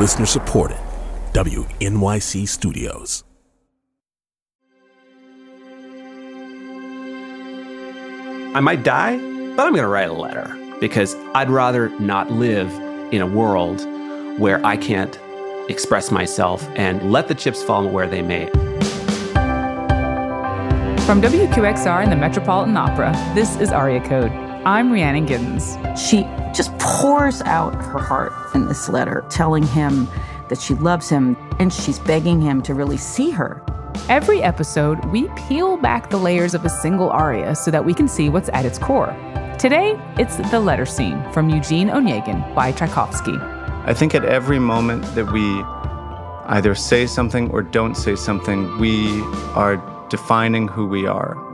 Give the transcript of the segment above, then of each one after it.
Listener supported, WNYC Studios. I might die, but I'm going to write a letter because I'd rather not live in a world where I can't express myself and let the chips fall where they may. From WQXR and the Metropolitan Opera, this is Aria Code. I'm Rhiannon Giddens. She just pours out her heart in this letter, telling him that she loves him and she's begging him to really see her. Every episode, we peel back the layers of a single aria so that we can see what's at its core. Today, it's the letter scene from Eugene Onegin by Tchaikovsky. I think at every moment that we either say something or don't say something, we are defining who we are.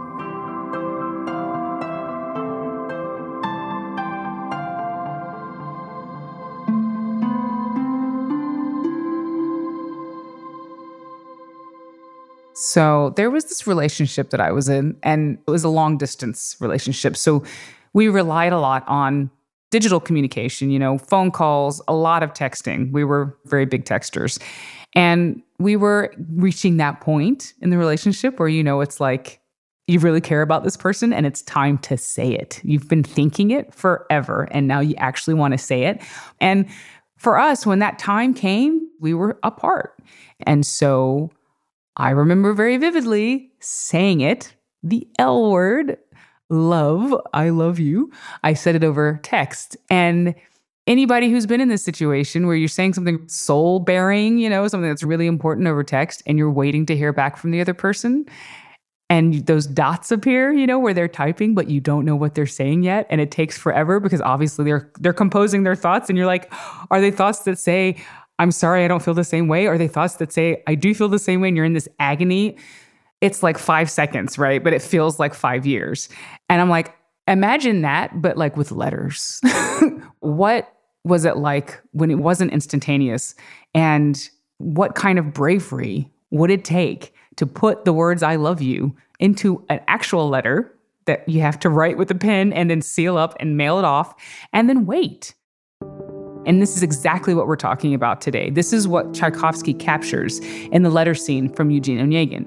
So there was this relationship that I was in, and it was a long distance relationship. So we relied a lot on digital communication, you know, phone calls, a lot of texting. We were very big texters. And we were reaching that point in the relationship where, you know, it's like you really care about this person and it's time to say it. You've been thinking it forever and now you actually want to say it. And for us, when that time came, we were apart. And so I remember very vividly saying it, the L word, love, I love you. I said it over text. And anybody who's been in this situation where you're saying something soul bearing, you know, something that's really important over text, and you're waiting to hear back from the other person. And those dots appear, you know, where they're typing, but you don't know what they're saying yet. And it takes forever because obviously they're they're composing their thoughts. And you're like, are they thoughts that say, I'm sorry, I don't feel the same way? Or are they thoughts that say, I do feel the same way? And you're in this agony. It's like five seconds, right? But it feels like five years. And I'm like, imagine that, but like with letters. what was it like when it wasn't instantaneous? And what kind of bravery would it take to put the words I love you into an actual letter that you have to write with a pen and then seal up and mail it off and then wait? And this is exactly what we're talking about today. This is what Tchaikovsky captures in the letter scene from Eugene Onegin.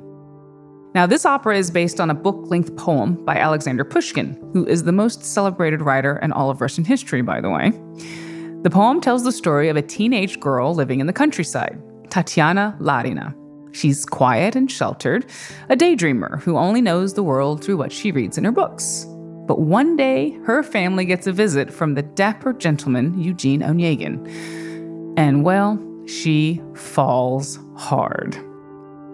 Now, this opera is based on a book length poem by Alexander Pushkin, who is the most celebrated writer in all of Russian history, by the way. The poem tells the story of a teenage girl living in the countryside, Tatiana Larina. She's quiet and sheltered, a daydreamer who only knows the world through what she reads in her books. But one day, her family gets a visit from the dapper gentleman Eugene Onegin. And well, she falls hard.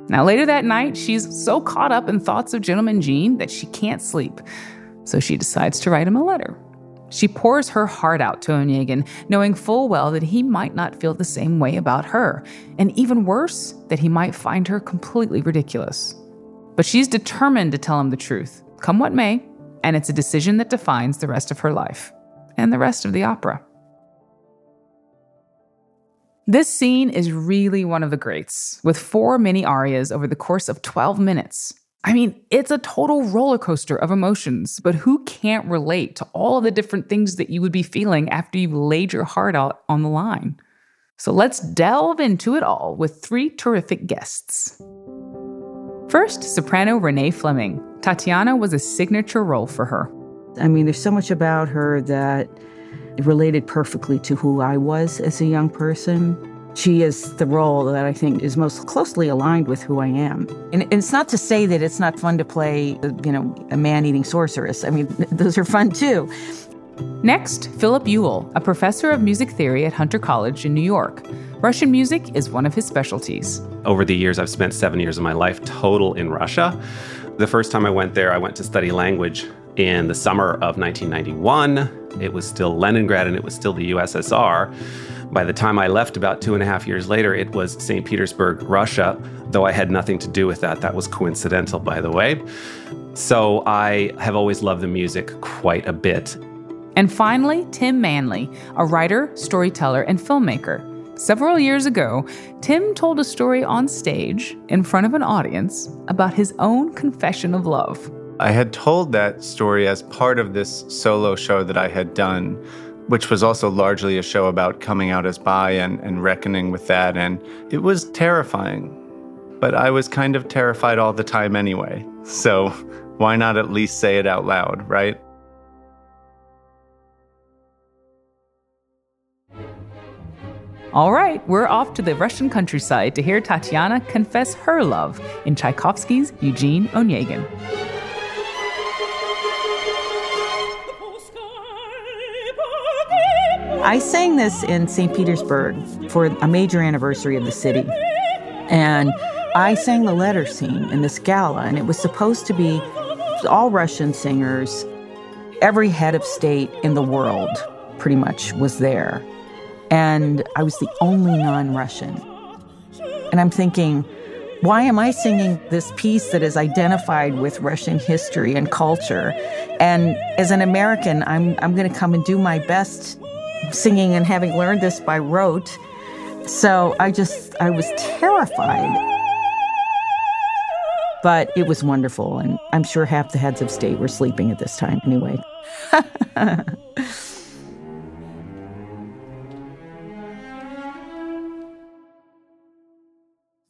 Now, later that night, she's so caught up in thoughts of Gentleman Gene that she can't sleep. So she decides to write him a letter. She pours her heart out to Onegin, knowing full well that he might not feel the same way about her, and even worse, that he might find her completely ridiculous. But she's determined to tell him the truth, come what may, and it's a decision that defines the rest of her life and the rest of the opera. This scene is really one of the greats, with four mini arias over the course of 12 minutes. I mean, it's a total roller coaster of emotions, but who can't relate to all of the different things that you would be feeling after you've laid your heart out on the line? So let's delve into it all with three terrific guests. First, soprano Renee Fleming. Tatiana was a signature role for her. I mean, there's so much about her that related perfectly to who I was as a young person. She is the role that I think is most closely aligned with who I am. And it's not to say that it's not fun to play, you know, a man-eating sorceress. I mean, those are fun too. Next, Philip Ewell, a professor of music theory at Hunter College in New York. Russian music is one of his specialties. Over the years, I've spent seven years of my life total in Russia. The first time I went there, I went to study language in the summer of 1991. It was still Leningrad and it was still the USSR. By the time I left about two and a half years later, it was St. Petersburg, Russia, though I had nothing to do with that. That was coincidental, by the way. So I have always loved the music quite a bit. And finally, Tim Manley, a writer, storyteller, and filmmaker. Several years ago, Tim told a story on stage in front of an audience about his own confession of love. I had told that story as part of this solo show that I had done which was also largely a show about coming out as bi and, and reckoning with that. And it was terrifying, but I was kind of terrified all the time anyway. So why not at least say it out loud, right? All right, we're off to the Russian countryside to hear Tatiana confess her love in Tchaikovsky's Eugene Onegin. I sang this in St. Petersburg for a major anniversary of the city. And I sang the letter scene in this gala, and it was supposed to be all Russian singers. Every head of state in the world pretty much was there. And I was the only non Russian. And I'm thinking, why am I singing this piece that is identified with Russian history and culture? And as an American, I'm, I'm going to come and do my best singing and having learned this by rote. So I just, I was terrified. But it was wonderful, and I'm sure half the heads of state were sleeping at this time anyway.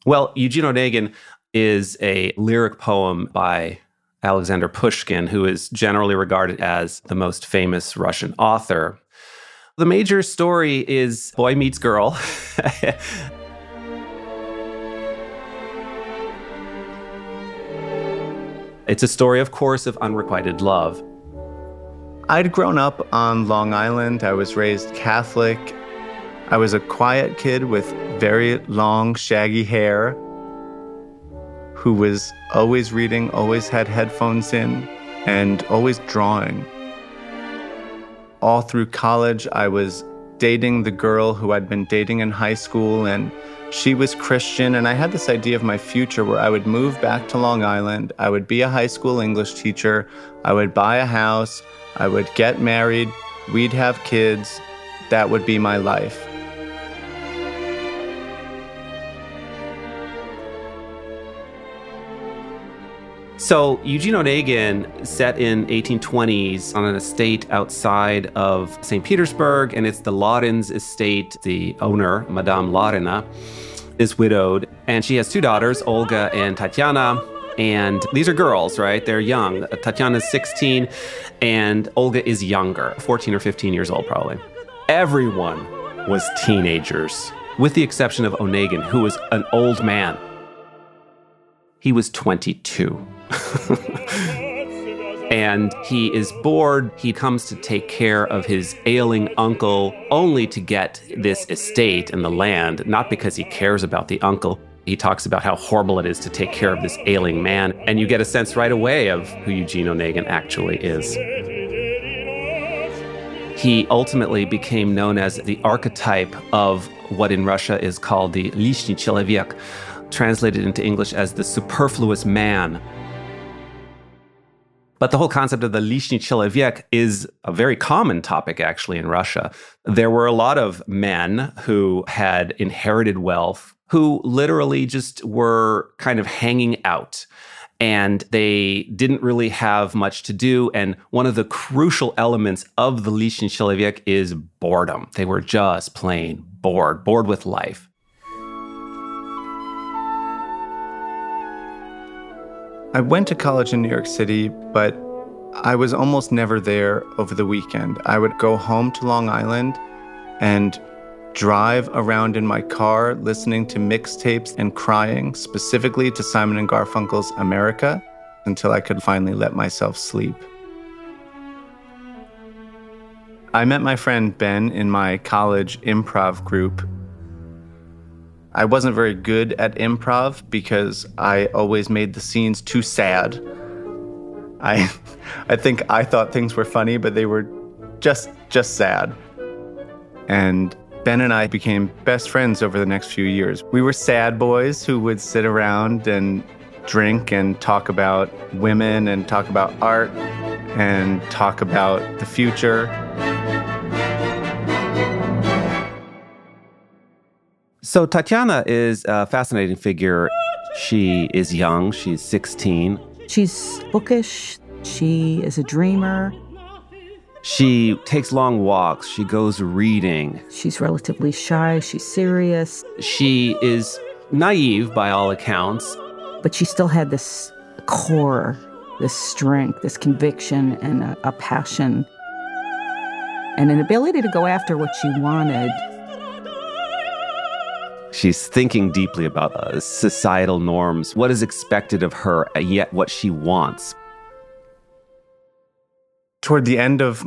Well, Eugene Onegin is a lyric poem by Alexander Pushkin, who is generally regarded as the most famous Russian author. The major story is boy meets girl. it's a story, of course, of unrequited love. I'd grown up on Long Island. I was raised Catholic. I was a quiet kid with very long, shaggy hair who was always reading, always had headphones in, and always drawing. All through college, I was dating the girl who I'd been dating in high school, and she was Christian. And I had this idea of my future where I would move back to Long Island, I would be a high school English teacher, I would buy a house, I would get married, we'd have kids. That would be my life. So Eugene Onegin set in 1820s on an estate outside of St. Petersburg, and it's the Larins estate. The owner, Madame Larina, is widowed, and she has two daughters, Olga and Tatiana. And these are girls, right? They're young. Tatiana's 16, and Olga is younger, 14 or 15 years old, probably. Everyone was teenagers, with the exception of Onegin, who was an old man. He was 22. and he is bored. He comes to take care of his ailing uncle only to get this estate and the land, not because he cares about the uncle. He talks about how horrible it is to take care of this ailing man, and you get a sense right away of who Eugene Onegin actually is. He ultimately became known as the archetype of what in Russia is called the Lishny Человек, translated into English as the superfluous man. but the whole concept of the Lishny Chelovyek is a very common topic actually in Russia. There were a lot of men who had inherited wealth who literally just were kind of hanging out and they didn't really have much to do. And one of the crucial elements of the Lishny Chelovyek is boredom. They were just plain bored, bored with life. I went to college in New York City, but I was almost never there over the weekend. I would go home to Long Island and drive around in my car listening to mixtapes and crying, specifically to Simon and Garfunkel's America, until I could finally let myself sleep. I met my friend Ben in my college improv group I wasn't very good at improv because I always made the scenes too sad. I I think I thought things were funny, but they were just just sad. And Ben and I became best friends over the next few years. We were sad boys who would sit around and drink and talk about women and talk about art and talk about the future. So Tatiana is a fascinating figure. She is young, she's 16. She's bookish, she is a dreamer. She takes long walks. She goes reading. She's relatively shy. She's serious. She is naive by all accounts. But she still had this core, this strength, this conviction, and a, a passion, and an ability to go after what she wanted. She's thinking deeply about uh, societal norms, what is expected of her, and yet what she wants. Toward the end of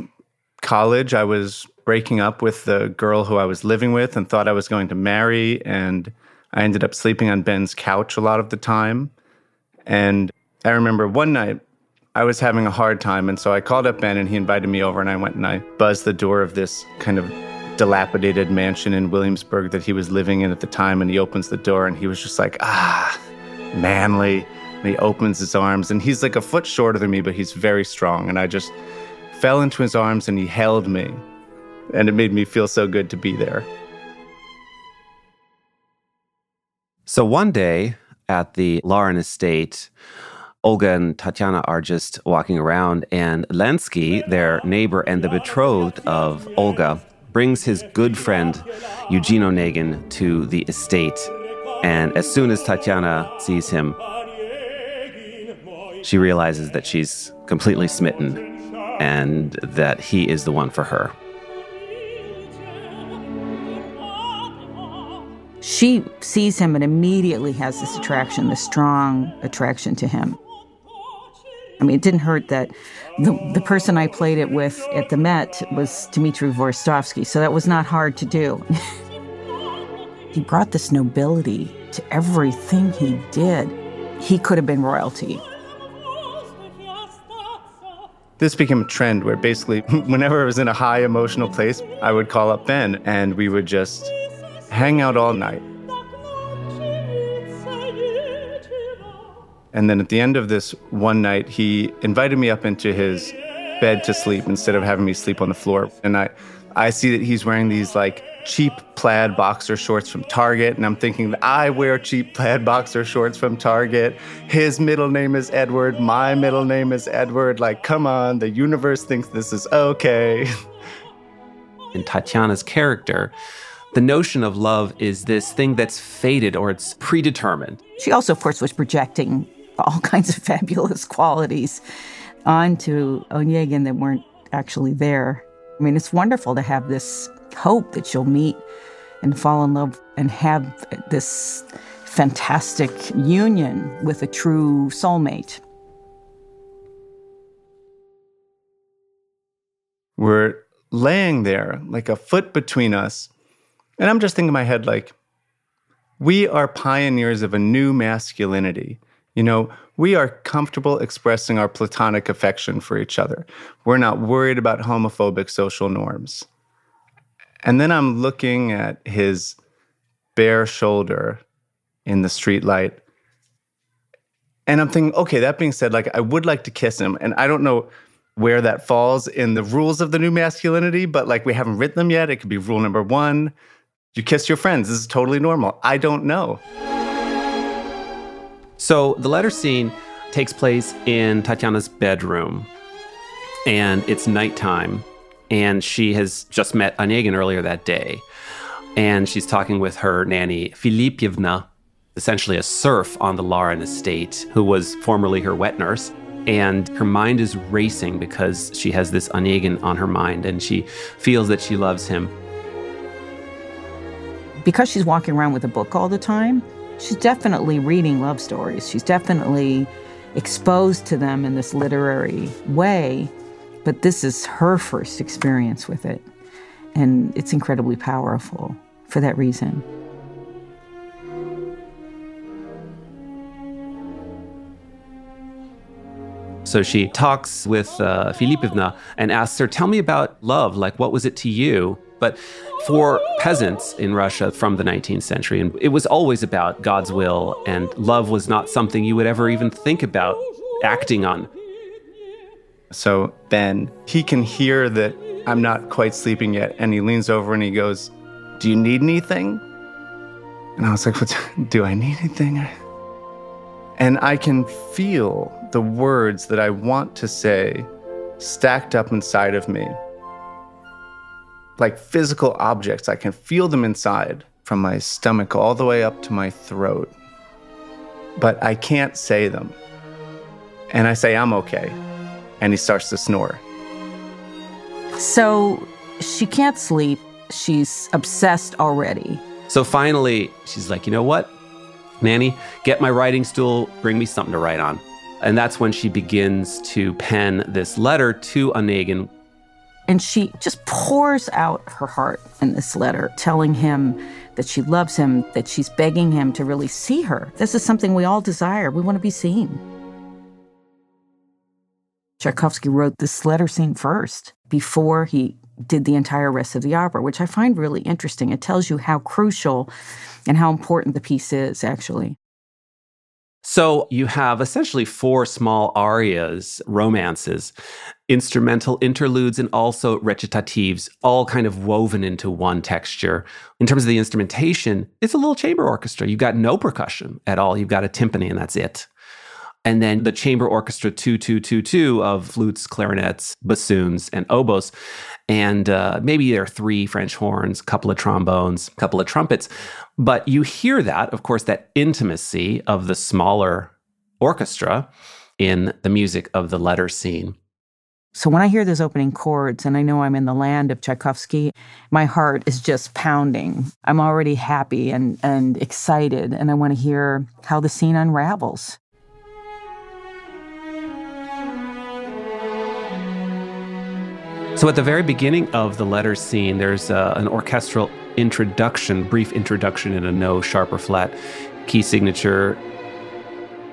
college, I was breaking up with the girl who I was living with and thought I was going to marry. And I ended up sleeping on Ben's couch a lot of the time. And I remember one night I was having a hard time. And so I called up Ben and he invited me over. And I went and I buzzed the door of this kind of dilapidated mansion in Williamsburg that he was living in at the time. And he opens the door and he was just like, ah, Manley. And he opens his arms and he's like a foot shorter than me, but he's very strong. And I just fell into his arms and he held me. And it made me feel so good to be there. So one day at the Larin estate, Olga and Tatiana are just walking around, and Lensky, their neighbor and the betrothed of Olga, brings his good friend Eugene Onegin to the estate. And as soon as Tatiana sees him, she realizes that she's completely smitten and that he is the one for her. She sees him and immediately has this attraction, this strong attraction to him. I mean, it didn't hurt that the, the person I played it with at the Met was Dmitry Hvorostovsky, so that was not hard to do. he brought this nobility to everything he did. He could have been royalty. This became a trend where basically, whenever I was in a high emotional place, I would call up Ben and we would just hang out all night. And then at the end of this one night, he invited me up into his bed to sleep instead of having me sleep on the floor. And I, I see that he's wearing these like cheap plaid boxer shorts from Target. And I'm thinking I wear cheap plaid boxer shorts from Target. His middle name is Edward. My middle name is Edward. Like, come on, the universe thinks this is okay. In Tatiana's character, the notion of love is this thing that's fated or it's predetermined. She also, of course, was projecting all kinds of fabulous qualities onto Onegin that weren't actually there. I mean, it's wonderful to have this hope that you'll meet and fall in love and have this fantastic union with a true soulmate. We're laying there, like a foot between us. And I'm just thinking in my head, like, we are pioneers of a new masculinity. You know, we are comfortable expressing our platonic affection for each other. We're not worried about homophobic social norms. And then I'm looking at his bare shoulder in the streetlight. And I'm thinking, okay, that being said, like, I would like to kiss him. And I don't know where that falls in the rules of the new masculinity, but like, we haven't written them yet. It could be rule number one you kiss your friends. This is totally normal. I don't know. So the letter scene takes place in Tatiana's bedroom, and it's nighttime, and she has just met Onegin earlier that day, and she's talking with her nanny Filipyevna, essentially a serf on the Larin estate, who was formerly her wet nurse. And her mind is racing because she has this Onegin on her mind, and she feels that she loves him. Because she's walking around with a book all the time, she's definitely reading love stories. She's definitely exposed to them in this literary way, but this is her first experience with it. And it's incredibly powerful for that reason. So she talks with uh, Filipyevna and asks her, Tell me about love. Like, what was it to you? But for peasants in Russia from the 19th century, and it was always about God's will, and love was not something you would ever even think about acting on. So then he can hear that I'm not quite sleeping yet, and he leans over and he goes, Do you need anything? And I was like, Do I need anything? And I can feel the words that I want to say stacked up inside of me. Like physical objects. I can feel them inside from my stomach all the way up to my throat. But I can't say them. And I say, I'm okay. And he starts to snore. So she can't sleep. She's obsessed already. So finally, she's like, you know what? Nanny, get my writing stool, bring me something to write on. And that's when she begins to pen this letter to Onegin. And she just pours out her heart in this letter, telling him that she loves him, that she's begging him to really see her. This is something we all desire. We want to be seen. Tchaikovsky wrote this letter scene first before he did the entire rest of the opera, which I find really interesting. It tells you how crucial and how important the piece is, actually. So you have essentially four small arias, romances, instrumental interludes, and also recitatives, all kind of woven into one texture. In terms of the instrumentation, it's a little chamber orchestra. You've got no percussion at all. You've got a timpani, and that's it and then the chamber orchestra 2222 of flutes, clarinets, bassoons, and oboes. And uh, maybe there are three French horns, a couple of trombones, a couple of trumpets. But you hear that, of course, that intimacy of the smaller orchestra in the music of the letter scene. So when I hear those opening chords and I know I'm in the land of Tchaikovsky, my heart is just pounding. I'm already happy and, and excited, and I want to hear how the scene unravels. So, at the very beginning of the letter scene, there's uh, an orchestral introduction, brief introduction in a no sharp or flat key signature,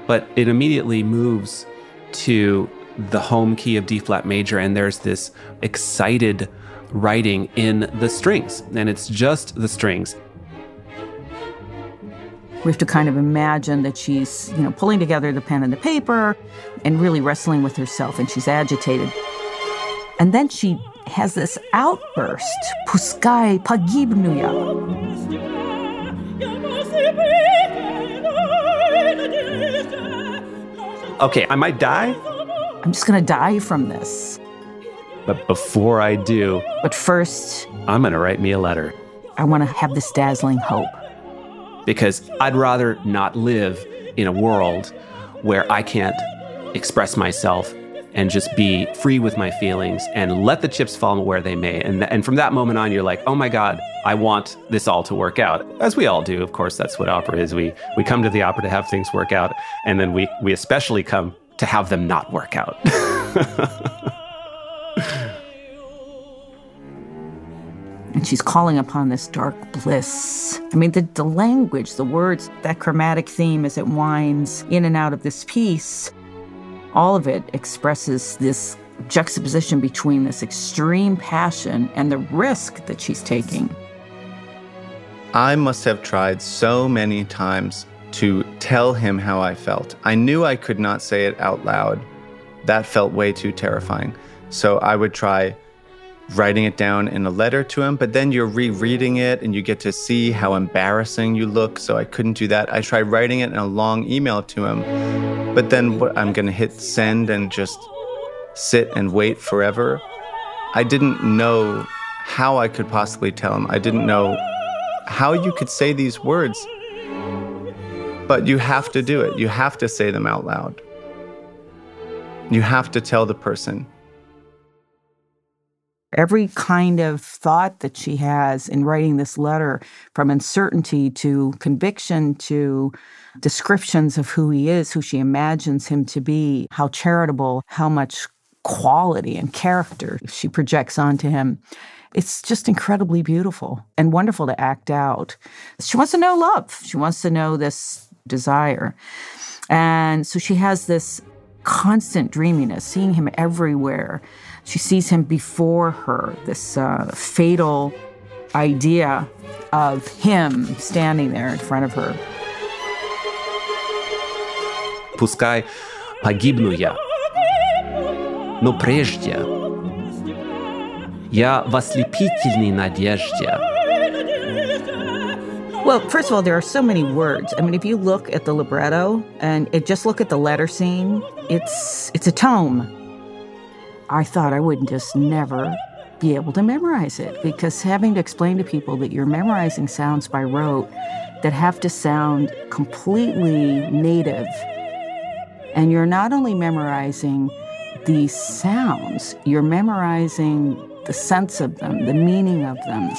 but it immediately moves to the home key of D flat major, and there's this excited writing in the strings, and it's just the strings. We have to kind of imagine that she's, you know, pulling together the pen and the paper and really wrestling with herself, and she's agitated. And then she has this outburst, Puskai pagibnuya. Okay, I might die. I'm just gonna die from this. But before I do, but first, I'm gonna write me a letter. I wanna have this dazzling hope. Because I'd rather not live in a world where I can't express myself and just be free with my feelings and let the chips fall where they may. And, th- and from that moment on, you're like, oh my God, I want this all to work out. As we all do, of course, that's what opera is. We, we come to the opera to have things work out. And then we, we especially come to have them not work out. and she's calling upon this dark bliss. I mean, the, the language, the words, that chromatic theme as it winds in and out of this piece all of it expresses this juxtaposition between this extreme passion and the risk that she's taking. I must have tried so many times to tell him how I felt. I knew I could not say it out loud. That felt way too terrifying. So I would try writing it down in a letter to him, but then you're rereading it and you get to see how embarrassing you look. So I couldn't do that. I tried writing it in a long email to him, but then I'm going to hit send and just sit and wait forever. I didn't know how I could possibly tell him. I didn't know how you could say these words. But you have to do it. You have to say them out loud. You have to tell the person every kind of thought that she has in writing this letter, from uncertainty to conviction to descriptions of who he is, who she imagines him to be, how charitable, how much quality and character she projects onto him. It's just incredibly beautiful and wonderful to act out. She wants to know love. She wants to know this desire. And so she has this constant dreaminess, seeing him everywhere, she sees him before her, this uh, fatal idea of him standing there in front of her. Пускай погибну я, но прежде я в ослепительной надежде. well, first of all, there are so many words. I mean, if you look at the libretto and it, just look at the letter scene, it's it's a tome. I thought I would just never be able to memorize it because having to explain to people that you're memorizing sounds by rote that have to sound completely native. And you're not only memorizing these sounds, you're memorizing the sense of them, the meaning of them,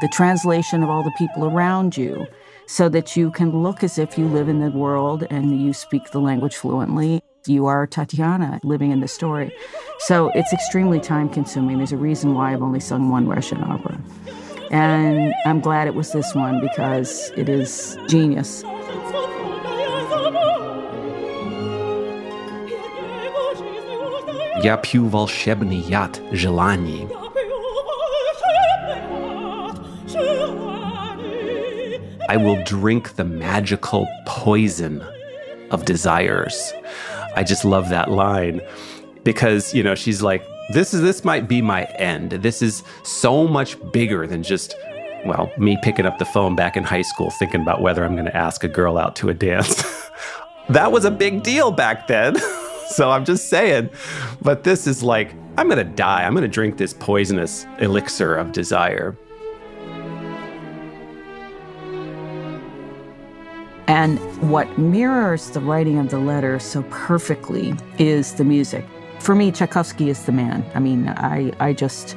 the translation of all the people around you, so that you can look as if you live in the world and you speak the language fluently. You are Tatiana living in the story. So it's extremely time consuming. There's a reason why I've only sung one Russian opera. And I'm glad it was this one because it is genius. Я пью волшебный яд желаний. I will drink the magical poison of desires. I just love that line because, you know, she's like, this is this might be my end. This is so much bigger than just well, me picking up the phone back in high school thinking about whether I'm going to ask a girl out to a dance. that was a big deal back then. so I'm just saying. But this is like, I'm going to die. I'm going to drink this poisonous elixir of desire. And what mirrors the writing of the letter so perfectly is the music. For me, Tchaikovsky is the man. I mean, I, I just,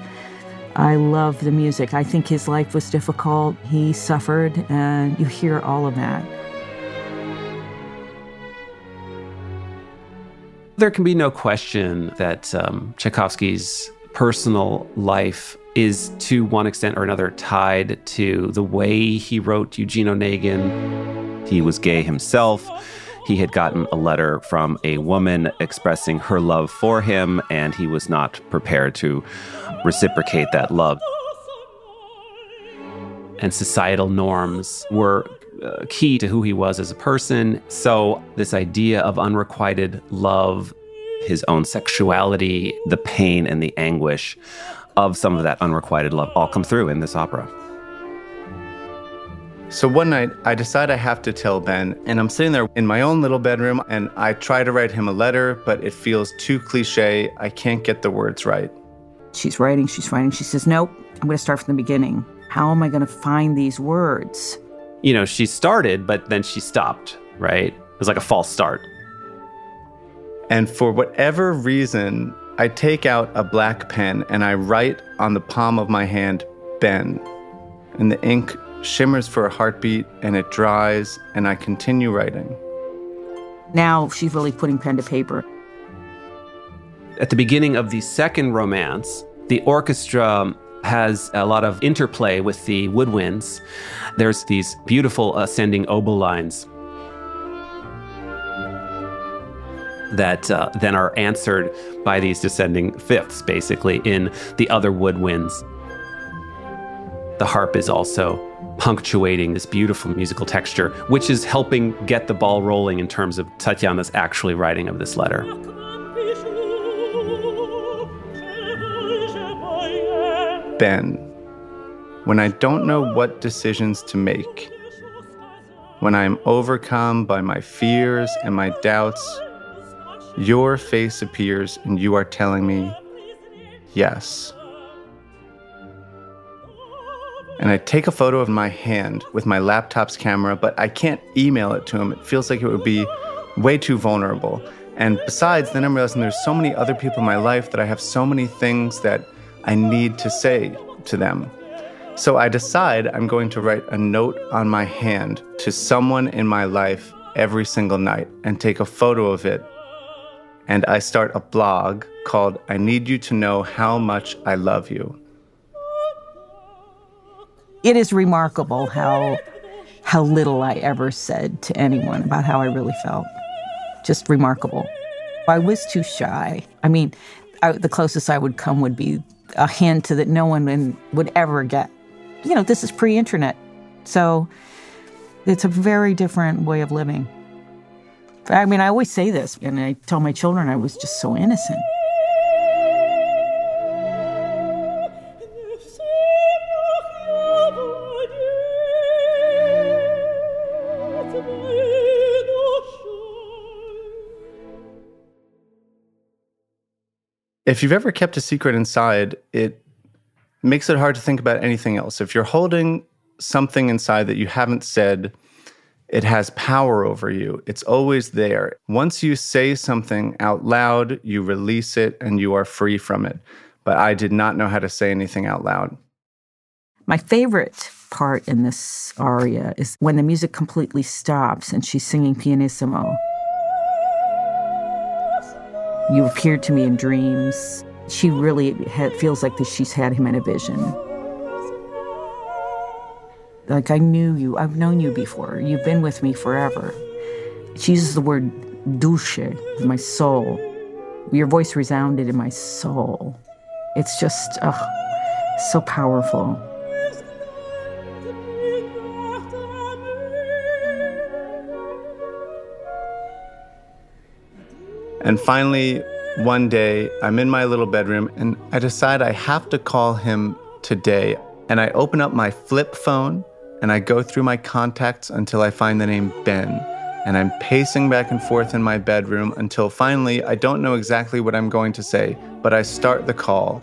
I love the music. I think his life was difficult. He suffered, and you hear all of that. There can be no question that um, Tchaikovsky's personal life is to one extent or another tied to the way he wrote Eugene Onegin. He was gay himself. He had gotten a letter from a woman expressing her love for him, and he was not prepared to reciprocate that love. And societal norms were uh, key to who he was as a person. So, this idea of unrequited love, his own sexuality, the pain and the anguish of some of that unrequited love all come through in this opera. So one night, I decide I have to tell Ben, and I'm sitting there in my own little bedroom, and I try to write him a letter, but it feels too cliche. I can't get the words right. She's writing, she's writing. She says, Nope, I'm going to start from the beginning. How am I going to find these words? You know, she started, but then she stopped, right? It was like a false start. And for whatever reason, I take out a black pen and I write on the palm of my hand, Ben. And the ink shimmers for a heartbeat and it dries, and I continue writing. Now she's really putting pen to paper. At the beginning of the second romance, the orchestra has a lot of interplay with the woodwinds. There's these beautiful ascending oboe lines that uh, then are answered by these descending fifths, basically, in the other woodwinds. The harp is also punctuating this beautiful musical texture, which is helping get the ball rolling in terms of Tatiana's actually writing of this letter. Ben, when I don't know what decisions to make, when I am overcome by my fears and my doubts, your face appears and you are telling me, yes. And I take a photo of my hand with my laptop's camera, but I can't email it to him. It feels like it would be way too vulnerable. And besides, then I'm realizing there's so many other people in my life that I have so many things that I need to say to them. So I decide I'm going to write a note on my hand to someone in my life every single night and take a photo of it and I start a blog called I Need You to Know How Much I Love You. It is remarkable how how little I ever said to anyone about how I really felt. Just remarkable. I was too shy. I mean, I, the closest I would come would be a hint that no one would ever get. You know, this is pre-internet, so it's a very different way of living. I mean, I always say this, and I tell my children I was just so innocent. If you've ever kept a secret inside, it makes it hard to think about anything else. If you're holding something inside that you haven't said, it has power over you. It's always there. Once you say something out loud, you release it and you are free from it. But I did not know how to say anything out loud. My favorite part in this aria is when the music completely stops and she's singing pianissimo. You appeared to me in dreams. She really feels like that she's had him in a vision. Like I knew you, I've known you before. You've been with me forever. She uses the word dusche, my soul. Your voice resounded in my soul. It's just, so powerful. And finally, one day, I'm in my little bedroom and I decide I have to call him today. And I open up my flip phone and I go through my contacts until I find the name Ben. And I'm pacing back and forth in my bedroom until finally I don't know exactly what I'm going to say, but I start the call.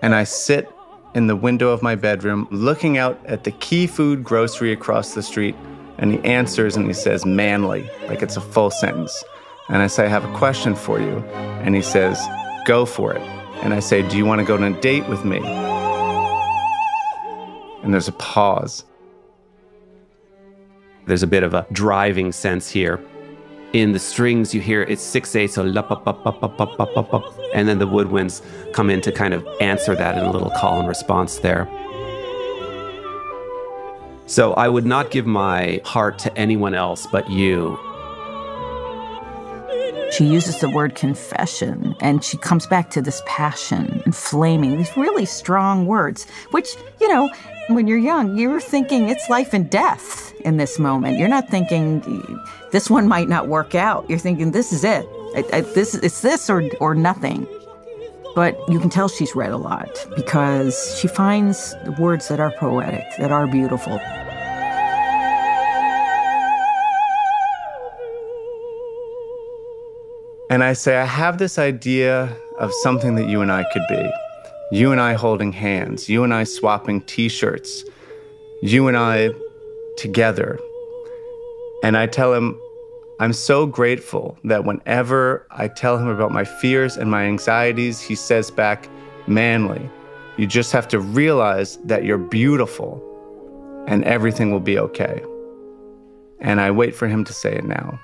And I sit in the window of my bedroom looking out at the Key Food grocery across the street. And he answers and he says, Manley, like it's a full sentence. And I say, I have a question for you. And he says, Go for it. And I say, Do you want to go on a date with me? And there's a pause. There's a bit of a driving sense here. In the strings, you hear it's 6 8, so lup, up, up, up, up, up, up, up, up. And then the woodwinds come in to kind of answer that in a little call and response there. So I would not give my heart to anyone else but you. She uses the word confession and she comes back to this passion and flaming, these really strong words, which, you know, when you're young, you're thinking it's life and death in this moment. You're not thinking this one might not work out. You're thinking this is it. I, I, this it's this or or nothing. But you can tell she's read a lot because she finds words that are poetic, that are beautiful. And I say, I have this idea of something that you and I could be. You and I holding hands, you and I swapping t shirts, you and I together. And I tell him, I'm so grateful that whenever I tell him about my fears and my anxieties, he says back, Manley, you just have to realize that you're beautiful and everything will be okay. And I wait for him to say it now.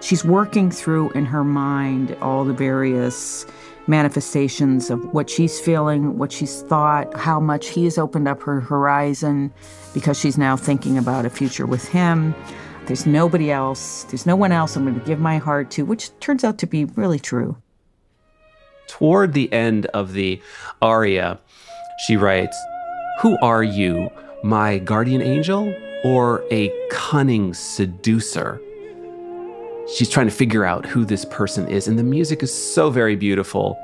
She's working through in her mind all the various manifestations of what she's feeling, what she's thought, how much he has opened up her horizon because she's now thinking about a future with him. There's nobody else, there's no one else I'm going to give my heart to, which turns out to be really true. Toward the end of the aria, she writes, Who are you, my guardian angel or a cunning seducer? She's trying to figure out who this person is. And the music is so very beautiful.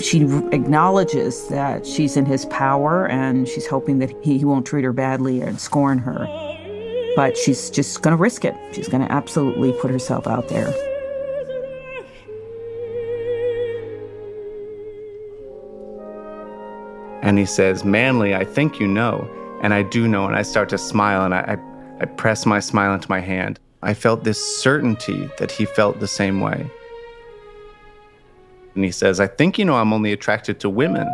She acknowledges that she's in his power and she's hoping that he, won't treat her badly and scorn her. But she's just going to risk it. She's going to absolutely put herself out there. And he says, Manley, I think you know. And I do know. And I start to smile and I, I, I press my smile into my hand. I felt this certainty that he felt the same way. And he says, I think you know I'm only attracted to women.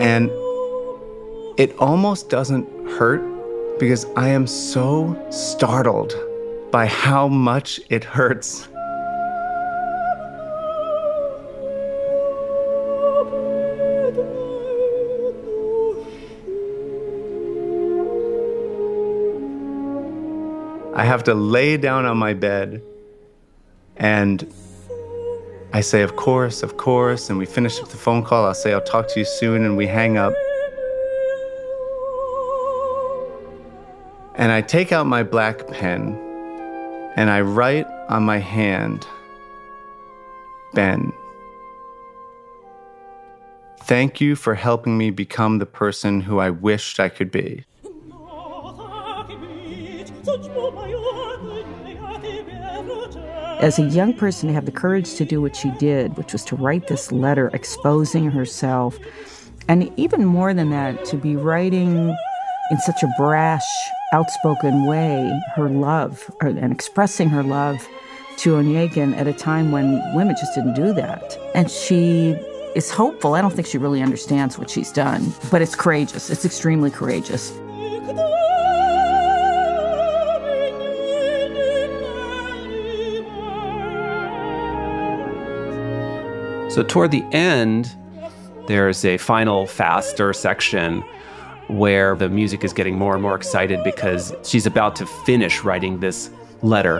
And it almost doesn't hurt because I am so startled by how much it hurts. I have to lay down on my bed and I say, Of course, of course. And we finish up the phone call. I'll say, I'll talk to you soon. And we hang up. And I take out my black pen and I write on my hand, Ben. Thank you for helping me become the person who I wished I could be. As a young person, to have the courage to do what she did, which was to write this letter exposing herself, and even more than that, to be writing in such a brash, outspoken way her love and expressing her love to Onegin at a time when women just didn't do that. And she is hopeful. I don't think she really understands what she's done, but it's courageous. It's extremely courageous. So, toward the end, there's a final, faster section where the music is getting more and more excited because she's about to finish writing this letter.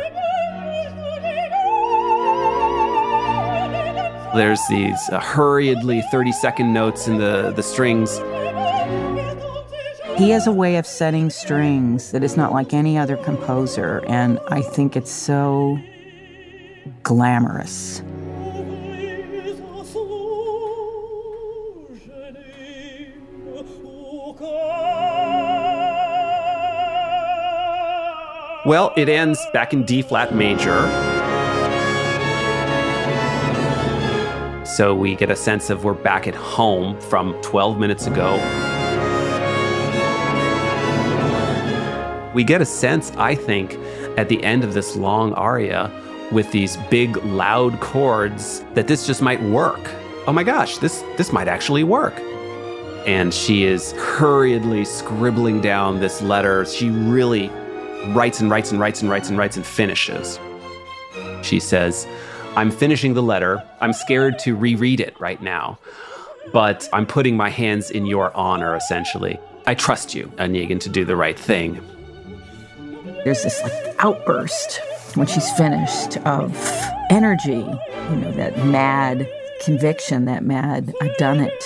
There's these uh, hurriedly 30 second notes in the, the strings. He has a way of setting strings that is not like any other composer, and I think it's so glamorous. Well, it ends back in D flat major. So we get a sense of we're back at home from 12 minutes ago. We get a sense, I think, at the end of this long aria with these big loud chords that this just might work. Oh my gosh, this this might actually work. And she is hurriedly scribbling down this letter. She really writes and writes and writes and writes and writes and finishes. She says, I'm finishing the letter. I'm scared to reread it right now, but I'm putting my hands in your honor, essentially. I trust you, Onegin, to do the right thing. There's this like outburst when she's finished of energy, you know, that mad conviction, that mad, I've done it.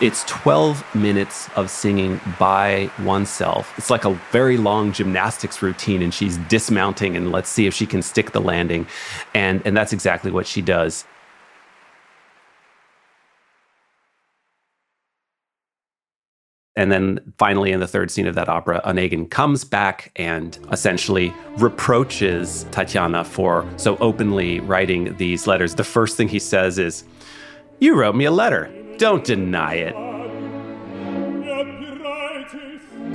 It's 12 minutes of singing by oneself. It's like a very long gymnastics routine, and she's dismounting, and let's see if she can stick the landing. And, and that's exactly what she does. And then finally, in the third scene of that opera, Onegin comes back and essentially reproaches Tatiana for so openly writing these letters. The first thing he says is, You wrote me a letter. Don't deny it.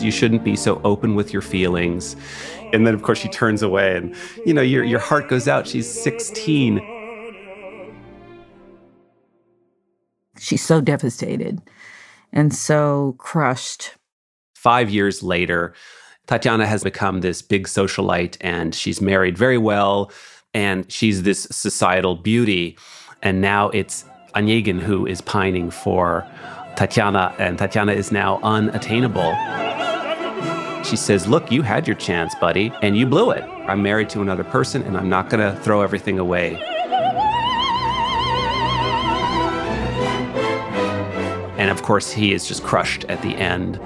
You shouldn't be so open with your feelings. And then, of course, she turns away, and you know, your, your heart goes out. She's 16. She's so devastated and so crushed. Five years later, Tatiana has become this big socialite, and she's married very well, and she's this societal beauty. And now it's Onegin who is pining for Tatiana, and Tatiana is now unattainable. She says, Look, you had your chance, buddy, and you blew it. I'm married to another person, and I'm not going to throw everything away. And of course, he is just crushed at the end.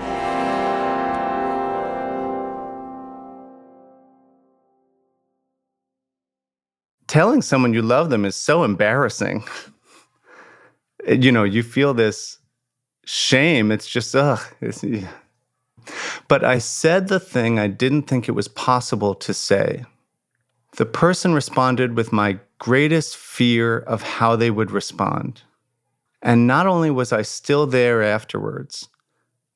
Telling someone you love them is so embarrassing. you know, you feel this shame. It's just, ugh. It's, yeah. But I said the thing I didn't think it was possible to say. The person responded with my greatest fear of how they would respond. And not only was I still there afterwards,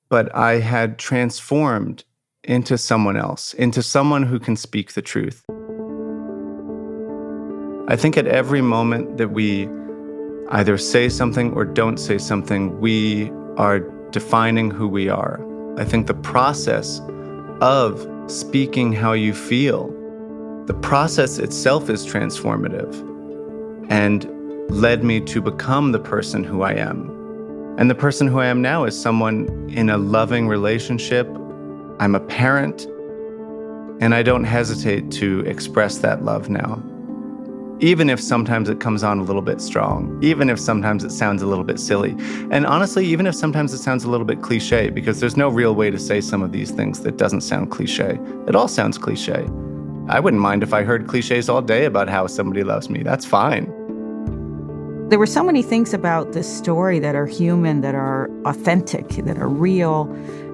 but I had transformed into someone else, into someone who can speak the truth. I think at every moment that we either say something or don't say something, we are defining who we are. I think the process of speaking how you feel, the process itself is transformative and led me to become the person who I am. And the person who I am now is someone in a loving relationship. I'm a parent, and I don't hesitate to express that love now even if sometimes it comes on a little bit strong, even if sometimes it sounds a little bit silly. And honestly, even if sometimes it sounds a little bit cliche, because there's no real way to say some of these things that doesn't sound cliche. It all sounds cliche. I wouldn't mind if I heard cliches all day about how somebody loves me. That's fine. There were so many things about this story that are human, that are authentic, that are real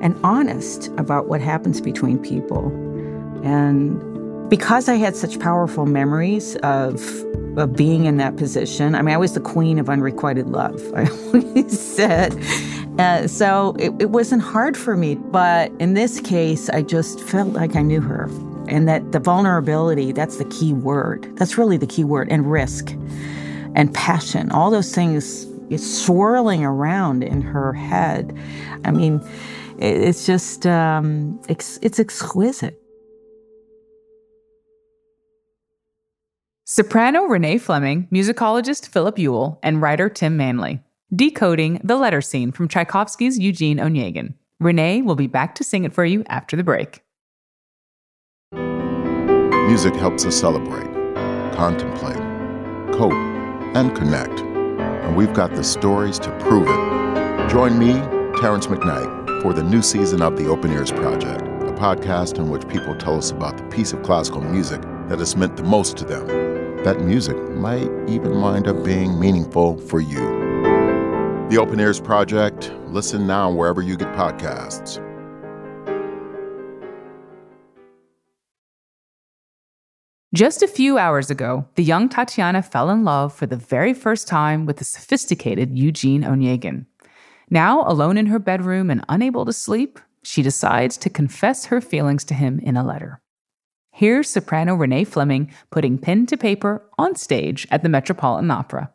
and honest about what happens between people. And because I had such powerful memories of of being in that position. I mean, I was the queen of unrequited love, I always said. Uh, so it, it wasn't hard for me. But in this case, I just felt like I knew her. And that the vulnerability, that's the key word. That's really the key word. And risk and passion, all those things is swirling around in her head. I mean, it's just, um, it's, it's exquisite. Soprano Renee Fleming, musicologist Philip Ewell, and writer Tim Manley. Decoding the letter scene from Tchaikovsky's Eugene Onegin. Renee will be back to sing it for you after the break. Music helps us celebrate, contemplate, cope, and connect. And we've got the stories to prove it. Join me, Terrance McKnight, for the new season of the Open Ears Project, a podcast in which people tell us about the piece of classical music that has meant the most to them. That music might even wind up being meaningful for you. The Open Ears Project. Listen now wherever you get podcasts. Just a few hours ago, the young Tatiana fell in love for the very first time with the sophisticated Eugene Onegin. Now, alone in her bedroom and unable to sleep, she decides to confess her feelings to him in a letter. Here's soprano Renee Fleming putting pen to paper on stage at the Metropolitan Opera.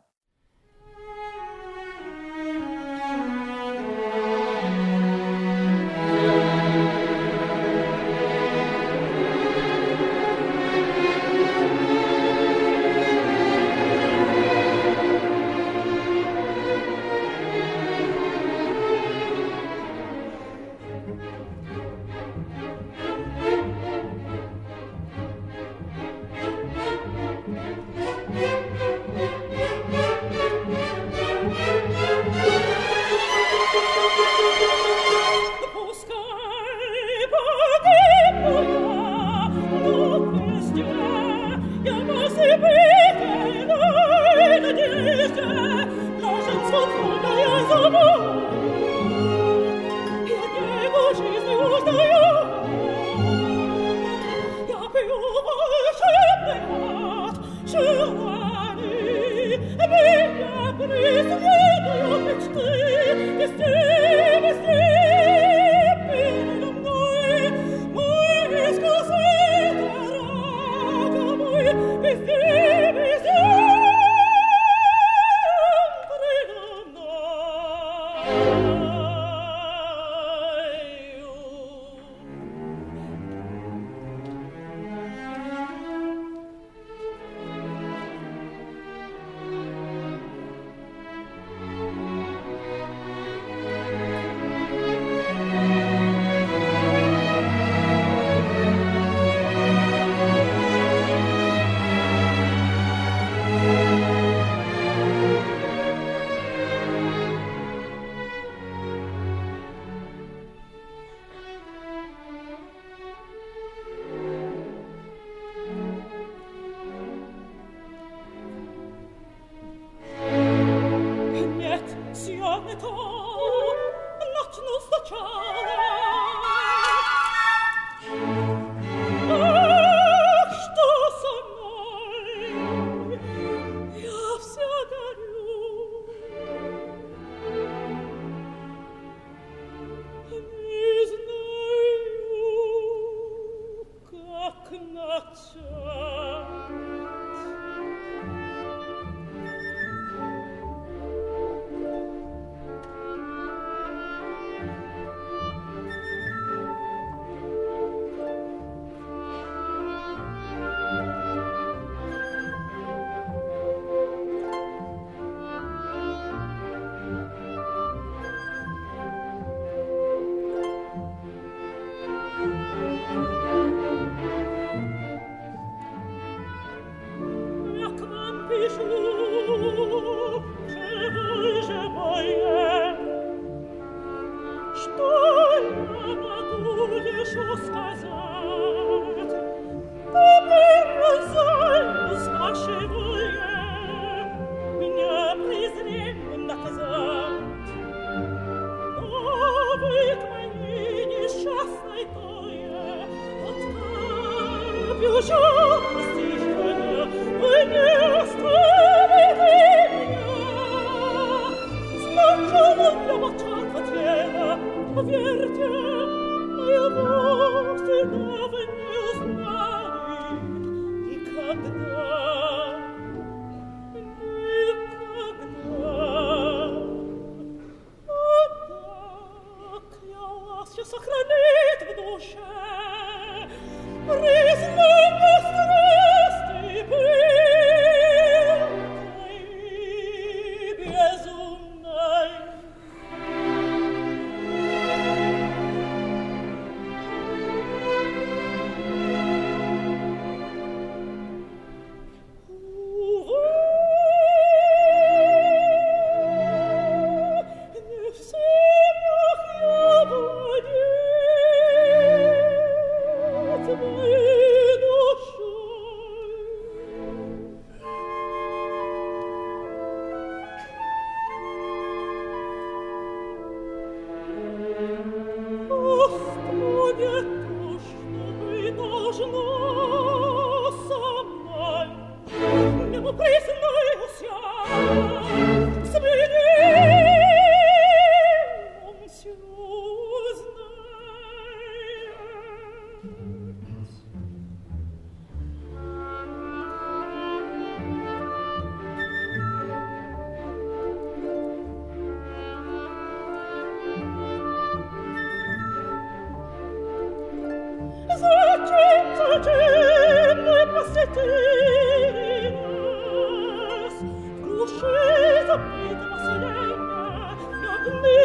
love.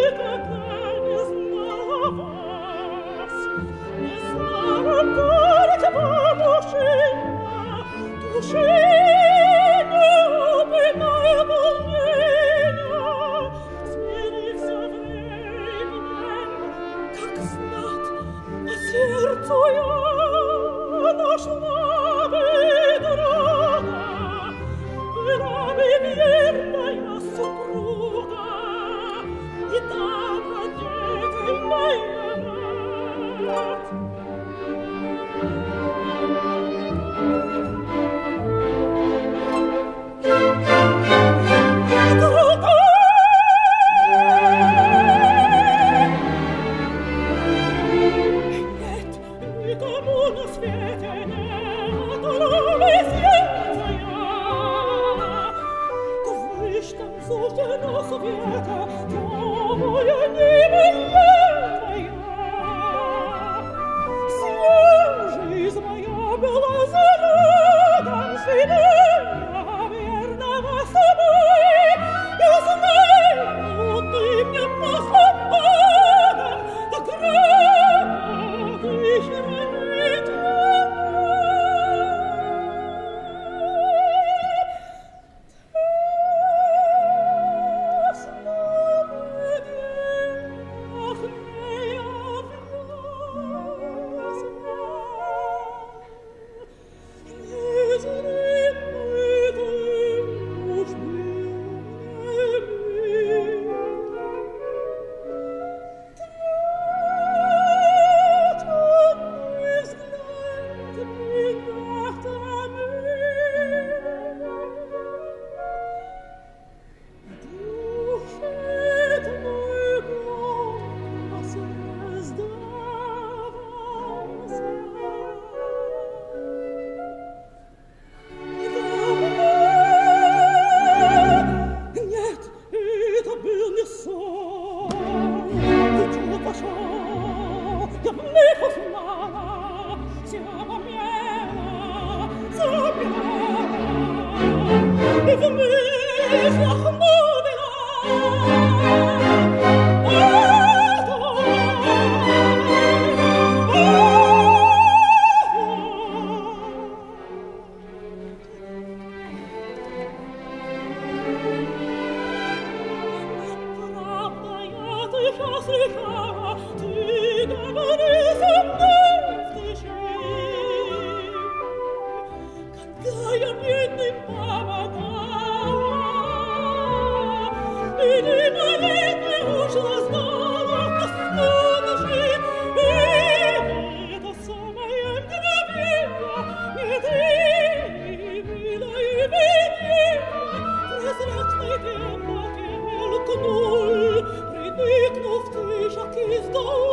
Oh.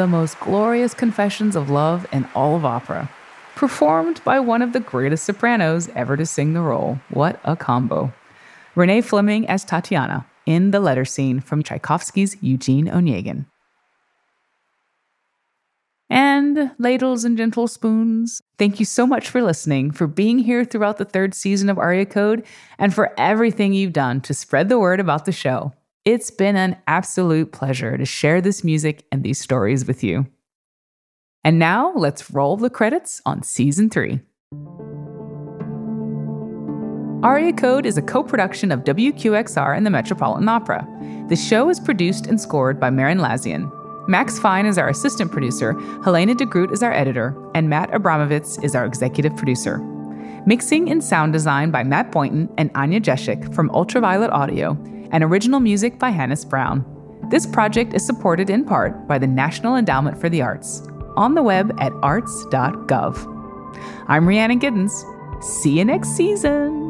The most glorious confessions of love in all of opera, performed by one of the greatest sopranos ever to sing the role. What a combo. Renee Fleming as Tatiana in the letter scene from Tchaikovsky's Eugene Onegin. And ladles and gentle spoons, thank you so much for listening, for being here throughout the third season of Aria Code, and for everything you've done to spread the word about the show. It's been an absolute pleasure to share this music and these stories with you. And now let's roll the credits on season three. Aria Code is a co production of WQXR and the Metropolitan Opera. The show is produced and scored by Merrin Lazyan. Max Fine is our assistant producer, Helena DeGroot is our editor, and Matt Abramovitz is our executive producer. Mixing and sound design by Matt Boynton and Anya Jeshik from Ultraviolet Audio, and original music by Hannis Brown. This project is supported in part by the National Endowment for the Arts on the web at arts.gov. I'm Rhiannon Giddens. See you next season.